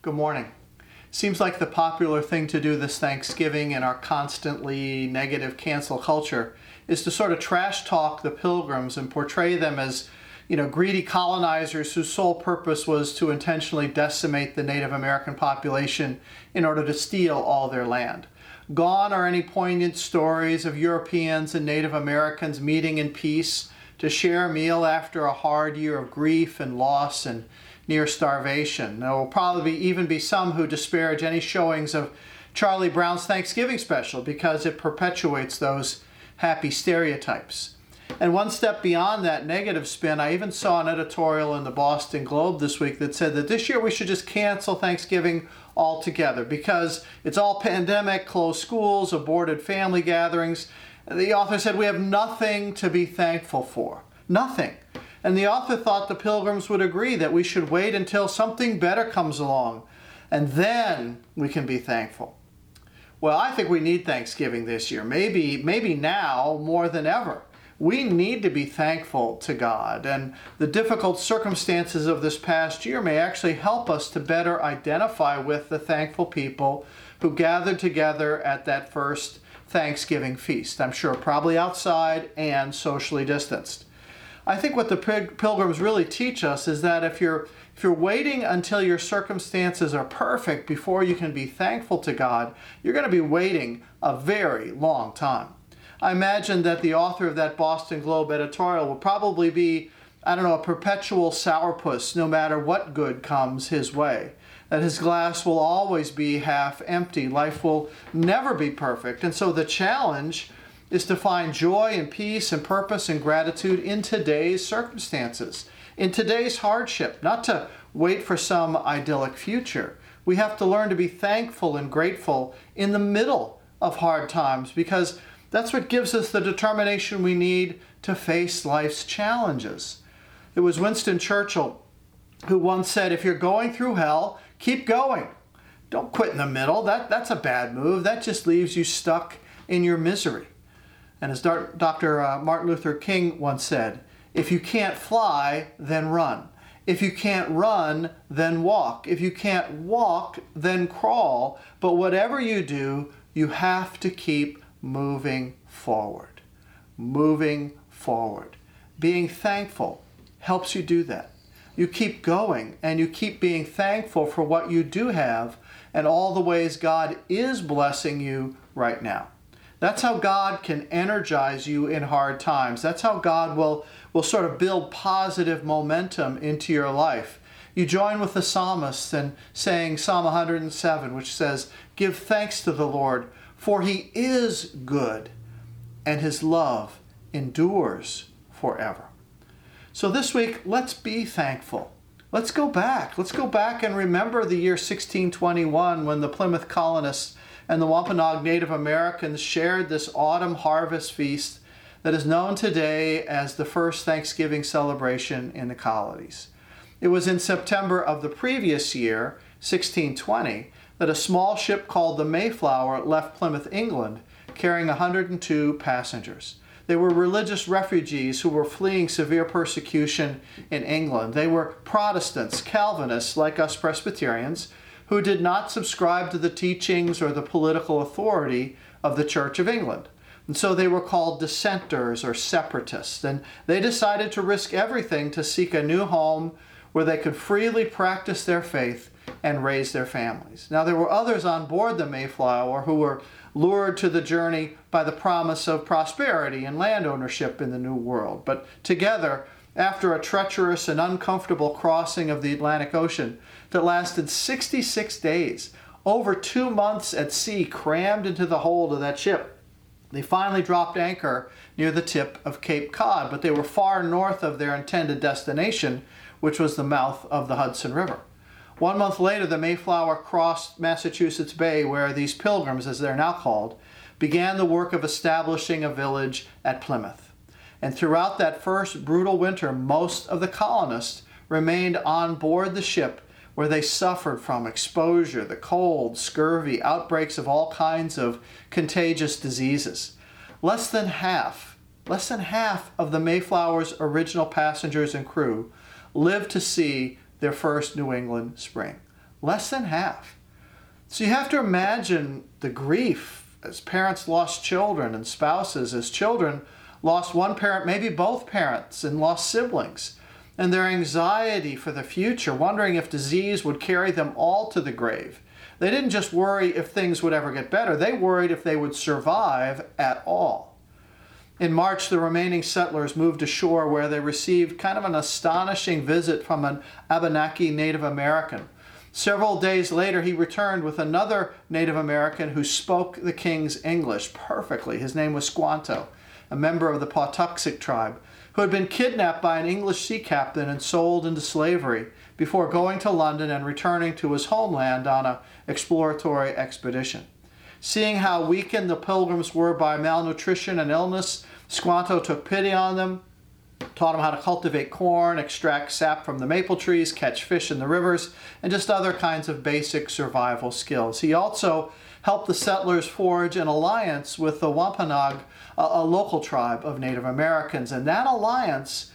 Good morning. Seems like the popular thing to do this Thanksgiving in our constantly negative cancel culture is to sort of trash talk the pilgrims and portray them as, you know, greedy colonizers whose sole purpose was to intentionally decimate the Native American population in order to steal all their land. Gone are any poignant stories of Europeans and Native Americans meeting in peace to share a meal after a hard year of grief and loss and near starvation. There will probably even be some who disparage any showings of Charlie Brown's Thanksgiving special because it perpetuates those happy stereotypes. And one step beyond that negative spin, I even saw an editorial in the Boston Globe this week that said that this year we should just cancel Thanksgiving altogether because it's all pandemic, closed schools, aborted family gatherings. The author said we have nothing to be thankful for. Nothing. And the author thought the pilgrims would agree that we should wait until something better comes along, and then we can be thankful. Well, I think we need Thanksgiving this year, maybe, maybe now more than ever. We need to be thankful to God, and the difficult circumstances of this past year may actually help us to better identify with the thankful people who gathered together at that first Thanksgiving feast. I'm sure probably outside and socially distanced. I think what the pilgrims really teach us is that if you're if you're waiting until your circumstances are perfect before you can be thankful to God, you're going to be waiting a very long time. I imagine that the author of that Boston Globe editorial will probably be, I don't know, a perpetual sourpuss no matter what good comes his way. That his glass will always be half empty. Life will never be perfect. And so the challenge is to find joy and peace and purpose and gratitude in today's circumstances, in today's hardship, not to wait for some idyllic future. We have to learn to be thankful and grateful in the middle of hard times because that's what gives us the determination we need to face life's challenges. It was Winston Churchill who once said, If you're going through hell, keep going. Don't quit in the middle. That, that's a bad move. That just leaves you stuck in your misery. And as Dr. Uh, Martin Luther King once said, if you can't fly, then run. If you can't run, then walk. If you can't walk, then crawl. But whatever you do, you have to keep moving forward. Moving forward. Being thankful helps you do that. You keep going and you keep being thankful for what you do have and all the ways God is blessing you right now. That's how God can energize you in hard times. That's how God will, will sort of build positive momentum into your life. You join with the psalmist in saying Psalm 107, which says, Give thanks to the Lord, for he is good, and his love endures forever. So this week, let's be thankful. Let's go back. Let's go back and remember the year 1621 when the Plymouth colonists and the Wampanoag Native Americans shared this autumn harvest feast that is known today as the first Thanksgiving celebration in the colonies. It was in September of the previous year, 1620, that a small ship called the Mayflower left Plymouth, England, carrying 102 passengers. They were religious refugees who were fleeing severe persecution in England. They were Protestants, Calvinists, like us Presbyterians, who did not subscribe to the teachings or the political authority of the Church of England. And so they were called dissenters or separatists. And they decided to risk everything to seek a new home where they could freely practice their faith and raise their families. Now, there were others on board the Mayflower who were lured to the journey by the promise of prosperity and land ownership in the New World. But together, after a treacherous and uncomfortable crossing of the Atlantic Ocean that lasted 66 days, over two months at sea, crammed into the hold of that ship. They finally dropped anchor near the tip of Cape Cod, but they were far north of their intended destination, which was the mouth of the Hudson River. One month later, the Mayflower crossed Massachusetts Bay, where these pilgrims, as they're now called, began the work of establishing a village at Plymouth. And throughout that first brutal winter, most of the colonists remained on board the ship where they suffered from exposure, the cold, scurvy, outbreaks of all kinds of contagious diseases. Less than half, less than half of the Mayflower's original passengers and crew lived to see their first New England spring. Less than half. So you have to imagine the grief as parents lost children and spouses, as children lost one parent, maybe both parents, and lost siblings, and their anxiety for the future, wondering if disease would carry them all to the grave. They didn't just worry if things would ever get better, they worried if they would survive at all. In March, the remaining settlers moved ashore where they received kind of an astonishing visit from an Abenaki Native American. Several days later, he returned with another Native American who spoke the king's English perfectly. His name was Squanto, a member of the Patuxet tribe, who had been kidnapped by an English sea captain and sold into slavery before going to London and returning to his homeland on an exploratory expedition. Seeing how weakened the pilgrims were by malnutrition and illness, Squanto took pity on them, taught them how to cultivate corn, extract sap from the maple trees, catch fish in the rivers, and just other kinds of basic survival skills. He also helped the settlers forge an alliance with the Wampanoag, a, local tribe of Native Americans, and that alliance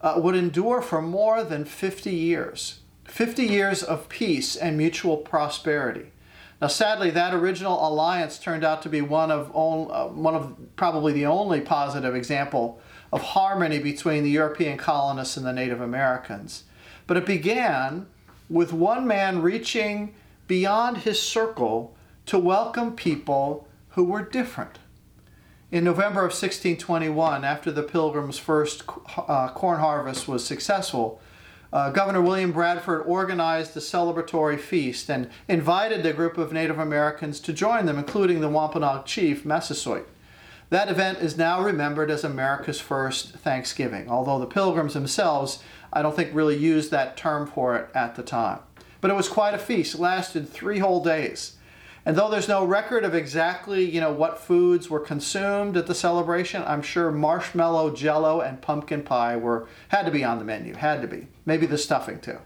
uh, would endure for more than 50 years. 50 years of peace and mutual prosperity. Now, sadly, that original alliance turned out to be one of, uh, one of probably the only positive example of harmony between the European colonists and the Native Americans. But it began with one man reaching beyond his circle to welcome people who were different. In November of 1621, after the Pilgrims' first uh, corn harvest was successful, uh, Governor William Bradford organized a celebratory feast and invited a group of Native Americans to join them, including the Wampanoag chief, Massasoit. That event is now remembered as America's first Thanksgiving, although the Pilgrims themselves, I don't think, really used that term for it at the time. But it was quite a feast, it lasted three whole days. And though there's no record of exactly, you know, what foods were consumed at the celebration, I'm sure marshmallow, jello, and pumpkin pie were had to be on the menu. Had to be. Maybe the stuffing too.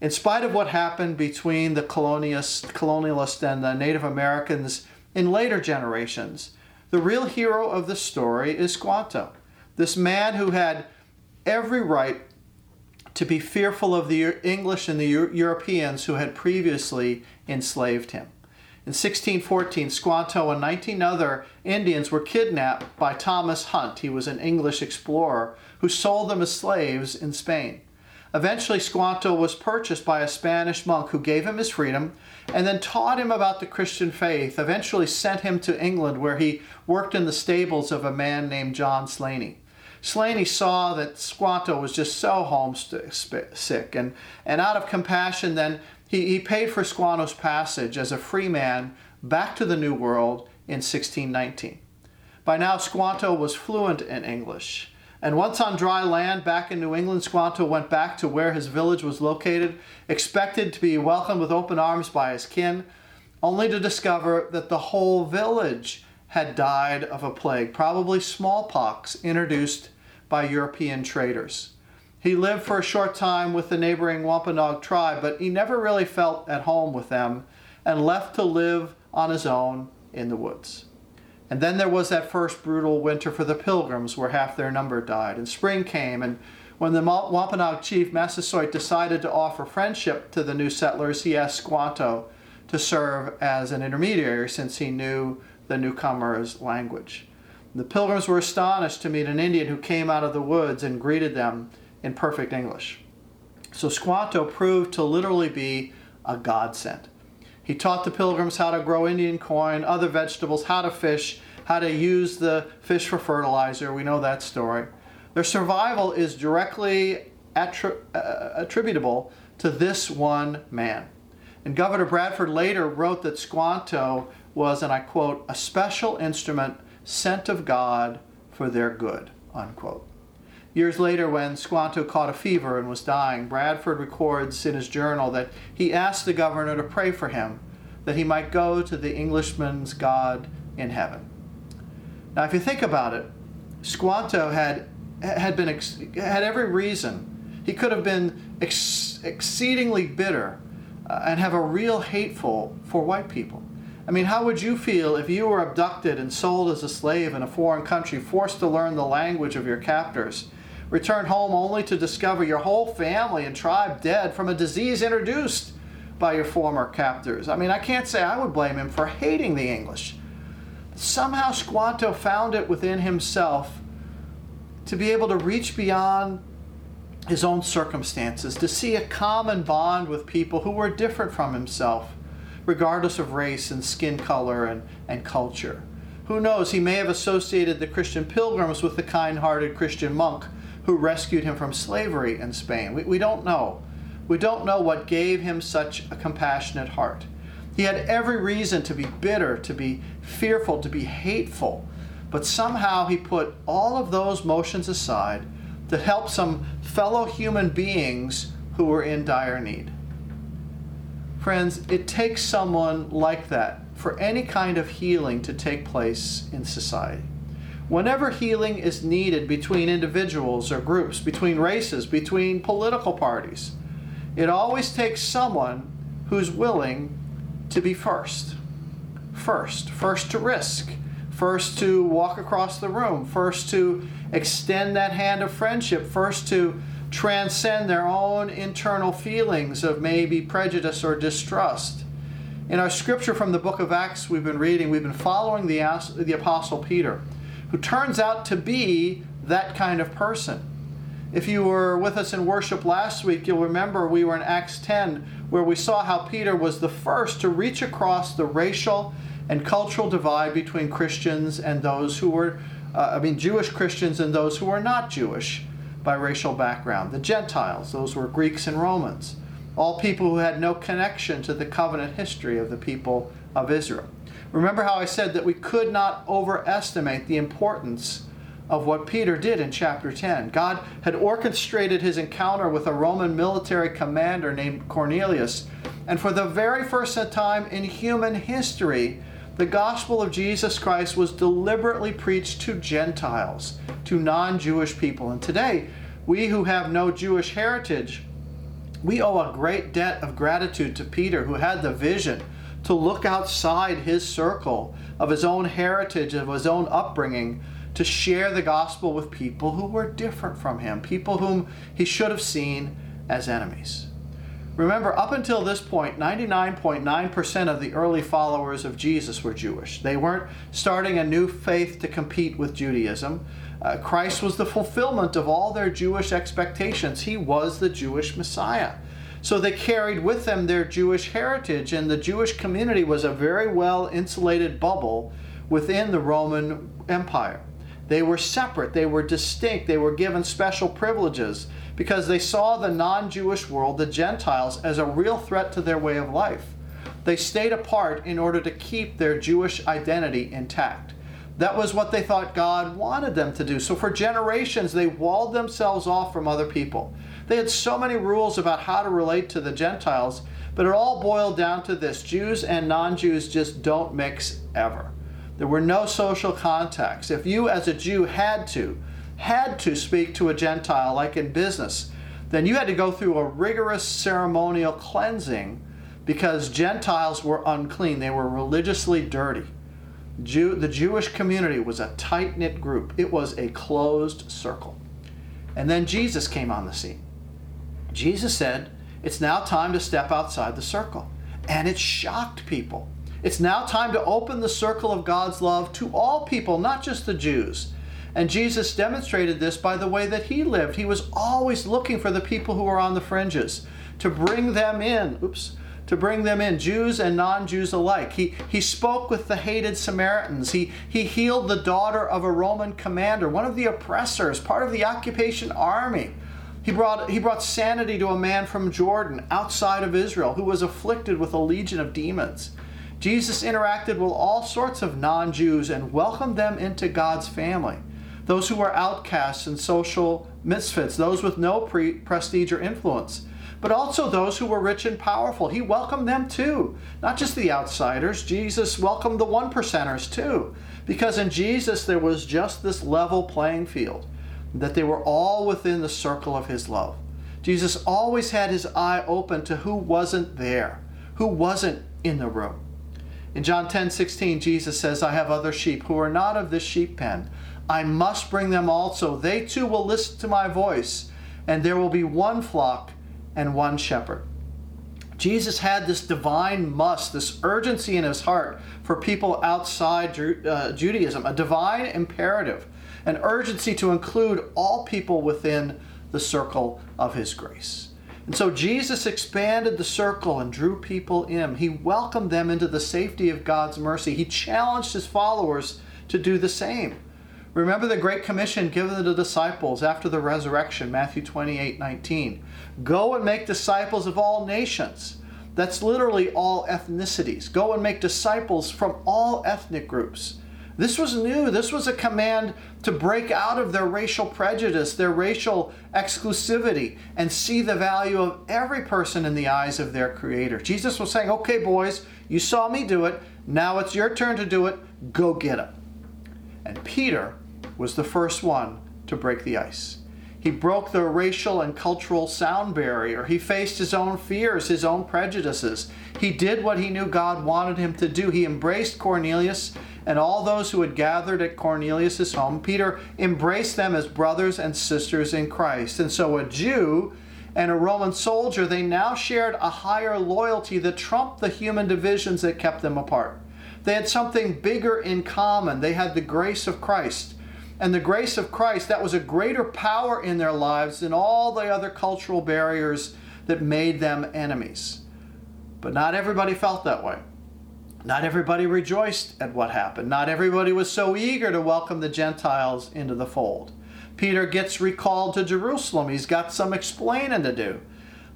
In spite of what happened between the colonialists, colonialists and the Native Americans in later generations, the real hero of the story is Squanto, this man who had every right to be fearful of the English and the Europeans who had previously enslaved him. In 1614, Squanto and 19 other Indians were kidnapped by Thomas Hunt. He was an English explorer who sold them as slaves in Spain. Eventually, Squanto was purchased by a Spanish monk who gave him his freedom and then taught him about the Christian faith, eventually sent him to England where he worked in the stables of a man named John Slaney. Slaney saw that Squanto was just so homesick, and, and out of compassion, then he, he paid for Squanto's passage as a free man back to the New World in 1619. By now, Squanto was fluent in English. And once on dry land back in New England, Squanto went back to where his village was located, expected to be welcomed with open arms by his kin, only to discover that the whole village had died of a plague, probably smallpox, introduced by European traders. He lived for a short time with the neighboring Wampanoag tribe, but he never really felt at home with them and left to live on his own in the woods. And then there was that first brutal winter for the pilgrims where half their number died. And spring came, and when the Wampanoag chief Massasoit decided to offer friendship to the new settlers, he asked Squanto to serve as an intermediary since he knew the newcomers' language. The pilgrims were astonished to meet an Indian who came out of the woods and greeted them in perfect English. So Squanto proved to literally be a godsend. He taught the pilgrims how to grow Indian corn, other vegetables, how to fish, how to use the fish for fertilizer. We know that story. Their survival is directly attri- uh, attributable to this one man. And Governor Bradford later wrote that Squanto was, and I quote, a special instrument sent of God for their good, unquote. Years later, when Squanto caught a fever and was dying, Bradford records in his journal that he asked the governor to pray for him, that he might go to the Englishman's God in heaven. Now, if you think about it, Squanto had had been had every reason. He could have been ex- exceedingly bitter uh, and have a real hateful for white people. I mean, how would you feel if you were abducted and sold as a slave in a foreign country, forced to learn the language of your captors? Return home only to discover your whole family and tribe dead from a disease introduced by your former captors. I mean, I can't say I would blame him for hating the English. Somehow Squanto found it within himself to be able to reach beyond his own circumstances, to see a common bond with people who were different from himself, regardless of race and skin color and, and culture. Who knows, he may have associated the Christian pilgrims with the kind hearted Christian monk who rescued him from slavery in Spain. We, we don't know. We don't know what gave him such a compassionate heart. He had every reason to be bitter, to be fearful, to be hateful, but somehow he put all of those motions aside to help some fellow human beings who were in dire need. Friends, it takes someone like that for any kind of healing to take place in society. Whenever healing is needed between individuals or groups, between races, between political parties, it always takes someone who's willing to be first. First. First to risk. First to walk across the room. First to extend that hand of friendship. First to transcend their own internal feelings of maybe prejudice or distrust. In our scripture from the book of Acts we've been reading, we've been following the, the Apostle Peter who turns out to be that kind of person. If you were with us in worship last week, you'll remember we were in Acts 10, where we saw how Peter was the first to reach across the racial and cultural divide between Christians and those who were, uh, I mean, Jewish Christians and those who were not Jewish by racial background. The Gentiles, those were Greeks and Romans, all people who had no connection to the covenant history of the people of Israel. Remember how I said that we could not overestimate the importance of what Peter did in chapter 10. God had orchestrated his encounter with a Roman military commander named Cornelius, and for the very first time in human history, the gospel of Jesus Christ was deliberately preached to Gentiles, to non Jewish people. And today, we who have no Jewish heritage, we owe a great debt of gratitude to Peter, who had the vision to look outside his circle of his own heritage, of his own upbringing, to share the gospel with people who were different from him, people whom he should have seen as enemies. Remember, up until this point, 99.9% of the early followers of Jesus were Jewish. They weren't starting a new faith to compete with Judaism. Uh, Christ was the fulfillment of all their Jewish expectations. He was the Jewish Messiah. So they carried with them their Jewish heritage, and the Jewish community was a very well insulated bubble within the Roman Empire. They were separate, they were distinct, they were given special privileges because they saw the non Jewish world, the Gentiles, as a real threat to their way of life. They stayed apart in order to keep their Jewish identity intact. That was what they thought God wanted them to do. So for generations, they walled themselves off from other people. They had so many rules about how to relate to the Gentiles, but it all boiled down to this Jews and non Jews just don't mix ever. There were no social contacts. If you, as a Jew, had to, had to speak to a Gentile, like in business, then you had to go through a rigorous ceremonial cleansing because Gentiles were unclean. They were religiously dirty. Jew, the Jewish community was a tight knit group, it was a closed circle. And then Jesus came on the scene. Jesus said, It's now time to step outside the circle. And it shocked people. It's now time to open the circle of God's love to all people, not just the Jews. And Jesus demonstrated this by the way that he lived. He was always looking for the people who were on the fringes to bring them in. Oops. To bring them in, Jews and non Jews alike. He, he spoke with the hated Samaritans. He, he healed the daughter of a Roman commander, one of the oppressors, part of the occupation army. He brought, he brought sanity to a man from Jordan, outside of Israel, who was afflicted with a legion of demons. Jesus interacted with all sorts of non Jews and welcomed them into God's family. Those who were outcasts and social misfits, those with no pre- prestige or influence, but also those who were rich and powerful. He welcomed them too, not just the outsiders. Jesus welcomed the one percenters too, because in Jesus there was just this level playing field that they were all within the circle of his love. Jesus always had his eye open to who wasn't there, who wasn't in the room. In John 10 16, Jesus says, I have other sheep who are not of this sheep pen. I must bring them also. They too will listen to my voice, and there will be one flock and one shepherd. Jesus had this divine must, this urgency in his heart for people outside uh, Judaism, a divine imperative, an urgency to include all people within the circle of his grace. And so Jesus expanded the circle and drew people in. He welcomed them into the safety of God's mercy. He challenged his followers to do the same. Remember the Great Commission given to the disciples after the resurrection, Matthew 28 19. Go and make disciples of all nations. That's literally all ethnicities. Go and make disciples from all ethnic groups. This was new. This was a command to break out of their racial prejudice, their racial exclusivity, and see the value of every person in the eyes of their Creator. Jesus was saying, Okay, boys, you saw me do it. Now it's your turn to do it. Go get it. And Peter was the first one to break the ice. He broke the racial and cultural sound barrier. He faced his own fears, his own prejudices. He did what he knew God wanted him to do. He embraced Cornelius and all those who had gathered at Cornelius's home. Peter embraced them as brothers and sisters in Christ. And so a Jew and a Roman soldier, they now shared a higher loyalty that trumped the human divisions that kept them apart. They had something bigger in common. They had the grace of Christ and the grace of Christ, that was a greater power in their lives than all the other cultural barriers that made them enemies. But not everybody felt that way. Not everybody rejoiced at what happened. Not everybody was so eager to welcome the Gentiles into the fold. Peter gets recalled to Jerusalem. He's got some explaining to do.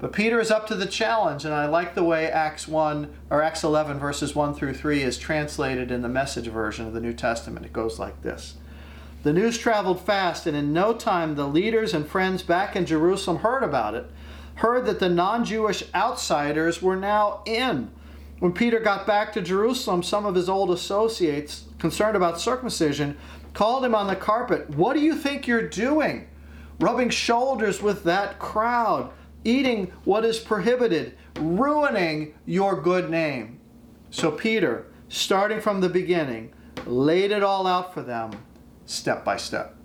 But Peter is up to the challenge, and I like the way Acts 1 or Acts 11 verses 1 through 3 is translated in the message version of the New Testament. It goes like this. The news traveled fast, and in no time the leaders and friends back in Jerusalem heard about it, heard that the non Jewish outsiders were now in. When Peter got back to Jerusalem, some of his old associates, concerned about circumcision, called him on the carpet. What do you think you're doing? Rubbing shoulders with that crowd, eating what is prohibited, ruining your good name. So Peter, starting from the beginning, laid it all out for them step by step.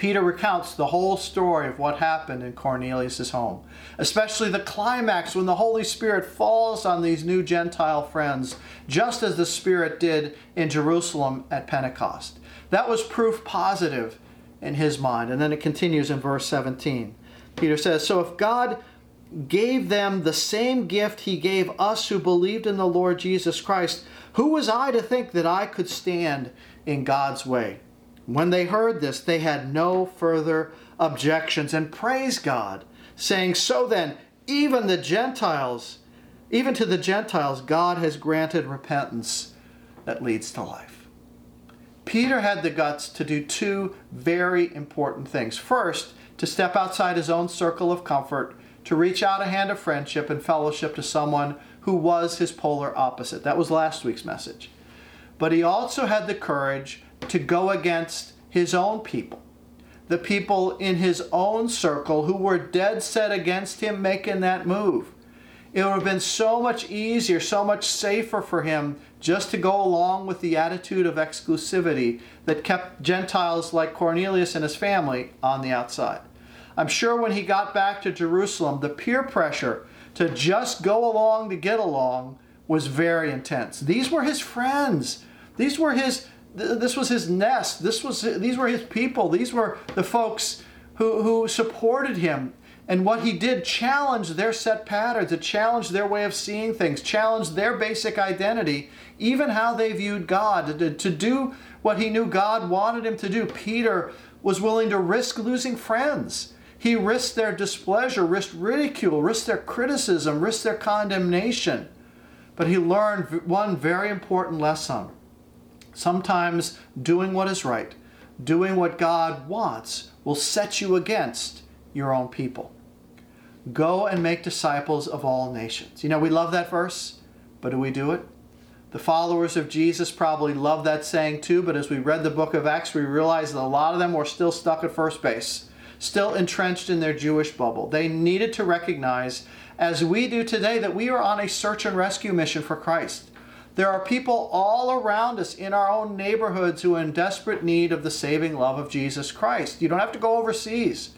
Peter recounts the whole story of what happened in Cornelius' home, especially the climax when the Holy Spirit falls on these new Gentile friends, just as the Spirit did in Jerusalem at Pentecost. That was proof positive in his mind. And then it continues in verse 17. Peter says, So if God gave them the same gift he gave us who believed in the Lord Jesus Christ, who was I to think that I could stand in God's way? When they heard this, they had no further objections and praised God, saying, So then, even the Gentiles, even to the Gentiles, God has granted repentance that leads to life. Peter had the guts to do two very important things. First, to step outside his own circle of comfort, to reach out a hand of friendship and fellowship to someone who was his polar opposite. That was last week's message. But he also had the courage to go against his own people, the people in his own circle who were dead set against him making that move. It would have been so much easier, so much safer for him just to go along with the attitude of exclusivity that kept Gentiles like Cornelius and his family on the outside. I'm sure when he got back to Jerusalem, the peer pressure to just go along to get along was very intense. These were his friends. These were his this was his nest. This was these were his people. These were the folks who, who supported him. And what he did challenged their set patterns, it challenged their way of seeing things, challenged their basic identity, even how they viewed God. To, to do what he knew God wanted him to do, Peter was willing to risk losing friends. He risked their displeasure, risked ridicule, risked their criticism, risked their condemnation. But he learned one very important lesson Sometimes doing what is right, doing what God wants, will set you against your own people. Go and make disciples of all nations. You know, we love that verse, but do we do it? The followers of Jesus probably love that saying too, but as we read the book of Acts, we realized that a lot of them were still stuck at first base, still entrenched in their Jewish bubble. They needed to recognize, as we do today, that we are on a search and rescue mission for Christ. There are people all around us in our own neighborhoods who are in desperate need of the saving love of Jesus Christ. You don't have to go overseas.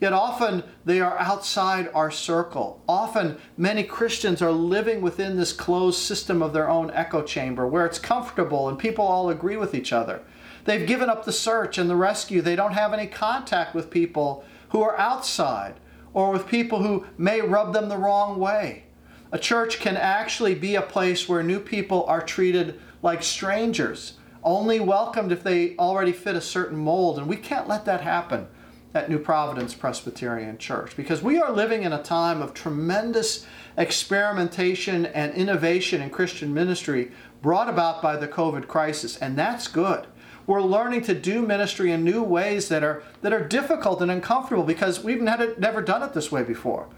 Yet often they are outside our circle. Often many Christians are living within this closed system of their own echo chamber where it's comfortable and people all agree with each other. They've given up the search and the rescue. They don't have any contact with people who are outside or with people who may rub them the wrong way. A church can actually be a place where new people are treated like strangers, only welcomed if they already fit a certain mold, and we can't let that happen at New Providence Presbyterian Church because we are living in a time of tremendous experimentation and innovation in Christian ministry brought about by the COVID crisis, and that's good. We're learning to do ministry in new ways that are that are difficult and uncomfortable because we've never, never done it this way before.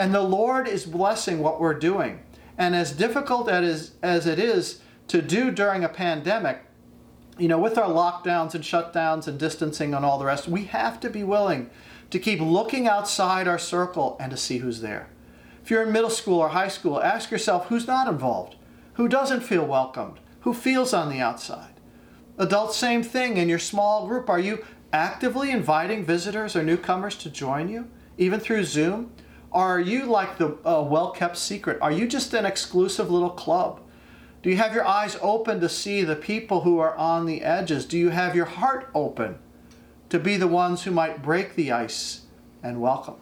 And the Lord is blessing what we're doing. And as difficult as, it is to do during a pandemic, you know, with our lockdowns and shutdowns and distancing and all the rest, we have to be willing to keep looking outside our circle and to see who's there. If you're in middle school or high school, ask yourself who's not involved, who doesn't feel welcomed, who feels on the outside. Adults, same thing. In your small group, are you actively inviting visitors or newcomers to join you, even through Zoom? Are you like the uh, well kept secret? Are you just an exclusive little club? Do you have your eyes open to see the people who are on the edges? Do you have your heart open to be the ones who might break the ice and welcome?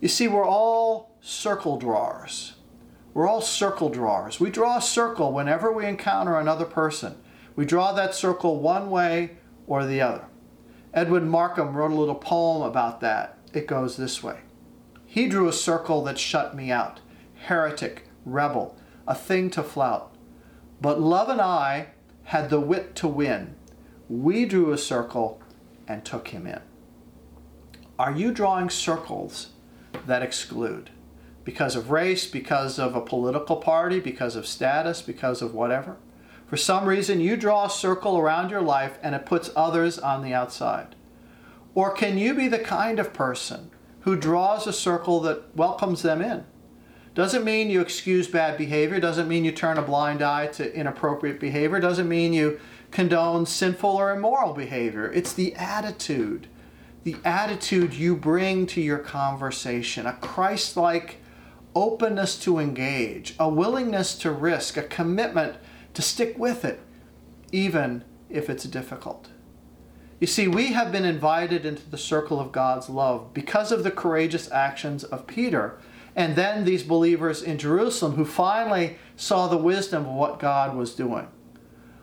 You see, we're all circle drawers. We're all circle drawers. We draw a circle whenever we encounter another person. We draw that circle one way or the other. Edwin Markham wrote a little poem about that. It goes this way He drew a circle that shut me out, heretic, rebel, a thing to flout. But love and I had the wit to win. We drew a circle and took him in. Are you drawing circles that exclude? Because of race, because of a political party, because of status, because of whatever? For some reason, you draw a circle around your life and it puts others on the outside. Or can you be the kind of person who draws a circle that welcomes them in? Doesn't mean you excuse bad behavior, doesn't mean you turn a blind eye to inappropriate behavior, doesn't mean you condone sinful or immoral behavior. It's the attitude, the attitude you bring to your conversation, a Christ like openness to engage, a willingness to risk, a commitment to stick with it, even if it's difficult. You see, we have been invited into the circle of God's love because of the courageous actions of Peter and then these believers in Jerusalem who finally saw the wisdom of what God was doing.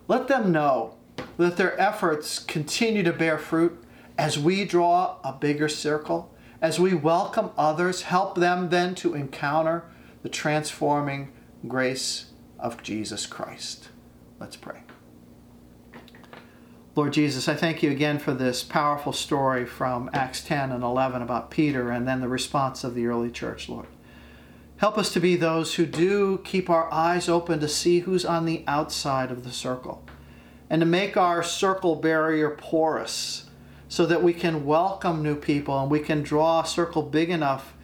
Let them know that their efforts continue to bear fruit as we draw a bigger circle, as we welcome others, help them then to encounter the transforming grace of Jesus Christ. Let's pray. Lord Jesus, I thank you again for this powerful story from Acts 10 and 11 about Peter and then the response of the early church, Lord. Help us to be those who do keep our eyes open to see who's on the outside of the circle and to make our circle barrier porous so that we can welcome new people and we can draw a circle big enough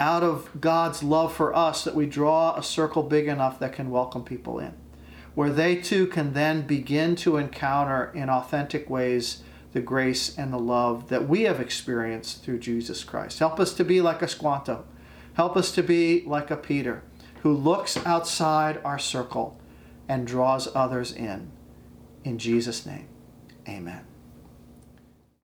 out of God's love for us that we draw a circle big enough that can welcome people in, where they too can then begin to encounter in authentic ways the grace and the love that we have experienced through Jesus Christ. Help us to be like a Squanto Help us to be like a Peter who looks outside our circle and draws others in. In Jesus' name, amen.